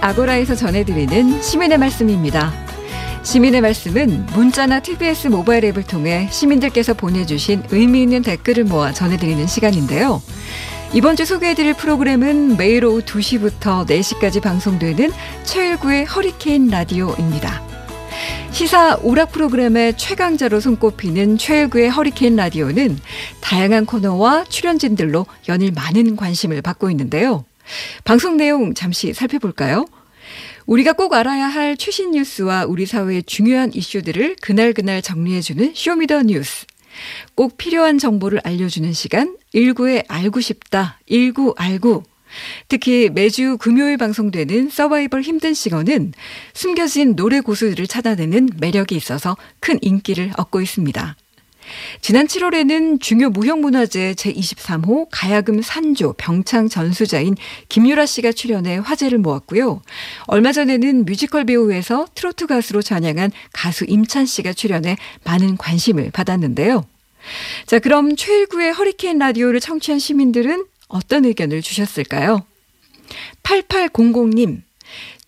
아고라에서 전해드리는 시민의 말씀입니다. 시민의 말씀은 문자나 TBS 모바일 앱을 통해 시민들께서 보내주신 의미 있는 댓글을 모아 전해드리는 시간인데요. 이번 주 소개해드릴 프로그램은 매일 오후 2시부터 4시까지 방송되는 최일구의 허리케인 라디오입니다. 시사 오락 프로그램의 최강자로 손꼽히는 최일구의 허리케인 라디오는 다양한 코너와 출연진들로 연일 많은 관심을 받고 있는데요. 방송 내용 잠시 살펴볼까요? 우리가 꼭 알아야 할 최신 뉴스와 우리 사회의 중요한 이슈들을 그날그날 정리해주는 Show Me the 뉴스. 꼭 필요한 정보를 알려주는 시간 19에 알고 싶다 19 알고 특히 매주 금요일 방송되는 서바이벌 힘든 시간은 숨겨진 노래 고수들을 찾아내는 매력이 있어서 큰 인기를 얻고 있습니다. 지난 7월에는 중요 무형문화재 제23호 가야금 산조 병창 전수자인 김유라 씨가 출연해 화제를 모았고요. 얼마 전에는 뮤지컬 배우에서 트로트 가수로 전향한 가수 임찬 씨가 출연해 많은 관심을 받았는데요. 자, 그럼 최일구의 허리케인 라디오를 청취한 시민들은 어떤 의견을 주셨을까요? 8800님,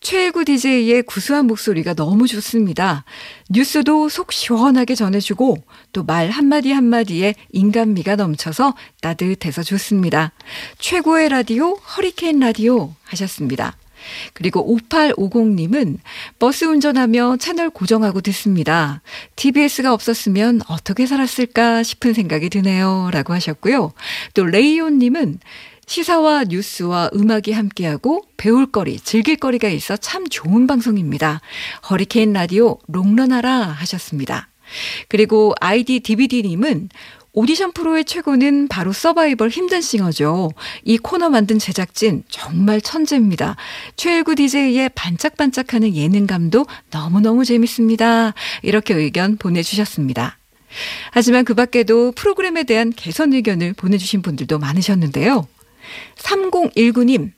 최일구 DJ의 구수한 목소리가 너무 좋습니다. 뉴스도 속 시원하게 전해주고 또 말 한마디 한마디에 인간미가 넘쳐서 따뜻해서 좋습니다. 최고의 라디오 허리케인 라디오 하셨습니다. 그리고 5850님은 버스 운전하며 채널 고정하고 듣습니다. TBS가 없었으면 어떻게 살았을까 싶은 생각이 드네요. 라고 하셨고요. 또 레이온님은 시사와 뉴스와 음악이 함께하고 배울 거리, 즐길 거리가 있어 참 좋은 방송입니다. 허리케인 라디오 롱런하라 하셨습니다. 그리고 아이디 DVD님은 오디션 프로의 최고는 바로 서바이벌 힘든 싱어죠. 이 코너 만든 제작진 정말 천재입니다. 최일구 DJ의 반짝반짝하는 예능감도 너무너무 재밌습니다. 이렇게 의견 보내주셨습니다. 하지만 그 밖에도 프로그램에 대한 개선 의견을 보내주신 분들도 많으셨는데요. 3019님,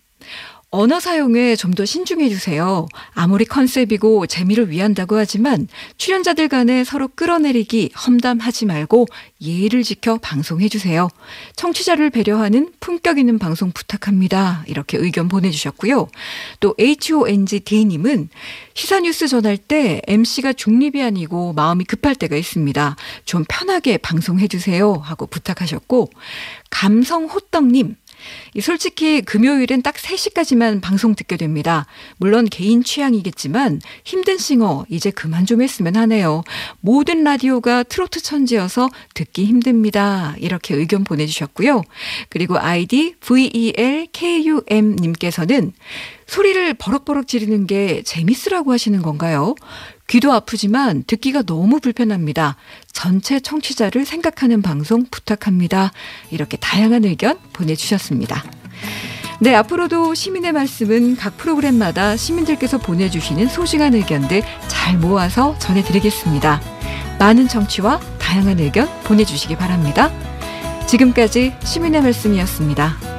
언어 사용에 좀 더 신중해 주세요. 아무리 컨셉이고 재미를 위한다고 하지만 출연자들 간에 서로 끌어내리기 험담하지 말고 예의를 지켜 방송해 주세요. 청취자를 배려하는 품격 있는 방송 부탁합니다. 이렇게 의견 보내주셨고요. 또 HONGD님은 시사뉴스 전할 때 MC가 중립이 아니고 마음이 급할 때가 있습니다. 좀 편하게 방송해 주세요. 하고 부탁하셨고 감성호떡님 솔직히 금요일은 딱 3시까지만 방송 듣게 됩니다. 물론 개인 취향이겠지만 힘든 싱어 이제 그만 좀 했으면 하네요. 모든 라디오가 트로트 천지여서 듣기 힘듭니다. 이렇게 의견 보내주셨고요. 그리고 아이디 VELKUM 님께서는 소리를 버럭버럭 지르는 게 재밌으라고 하시는 건가요? 귀도 아프지만 듣기가 너무 불편합니다. 전체 청취자를 생각하는 방송 부탁합니다. 이렇게 다양한 의견 보내주셨습니다. 네, 앞으로도 시민의 말씀은 각 프로그램마다 시민들께서 보내주시는 소중한 의견들 잘 모아서 전해드리겠습니다. 많은 청취와 다양한 의견 보내주시기 바랍니다. 지금까지 시민의 말씀이었습니다.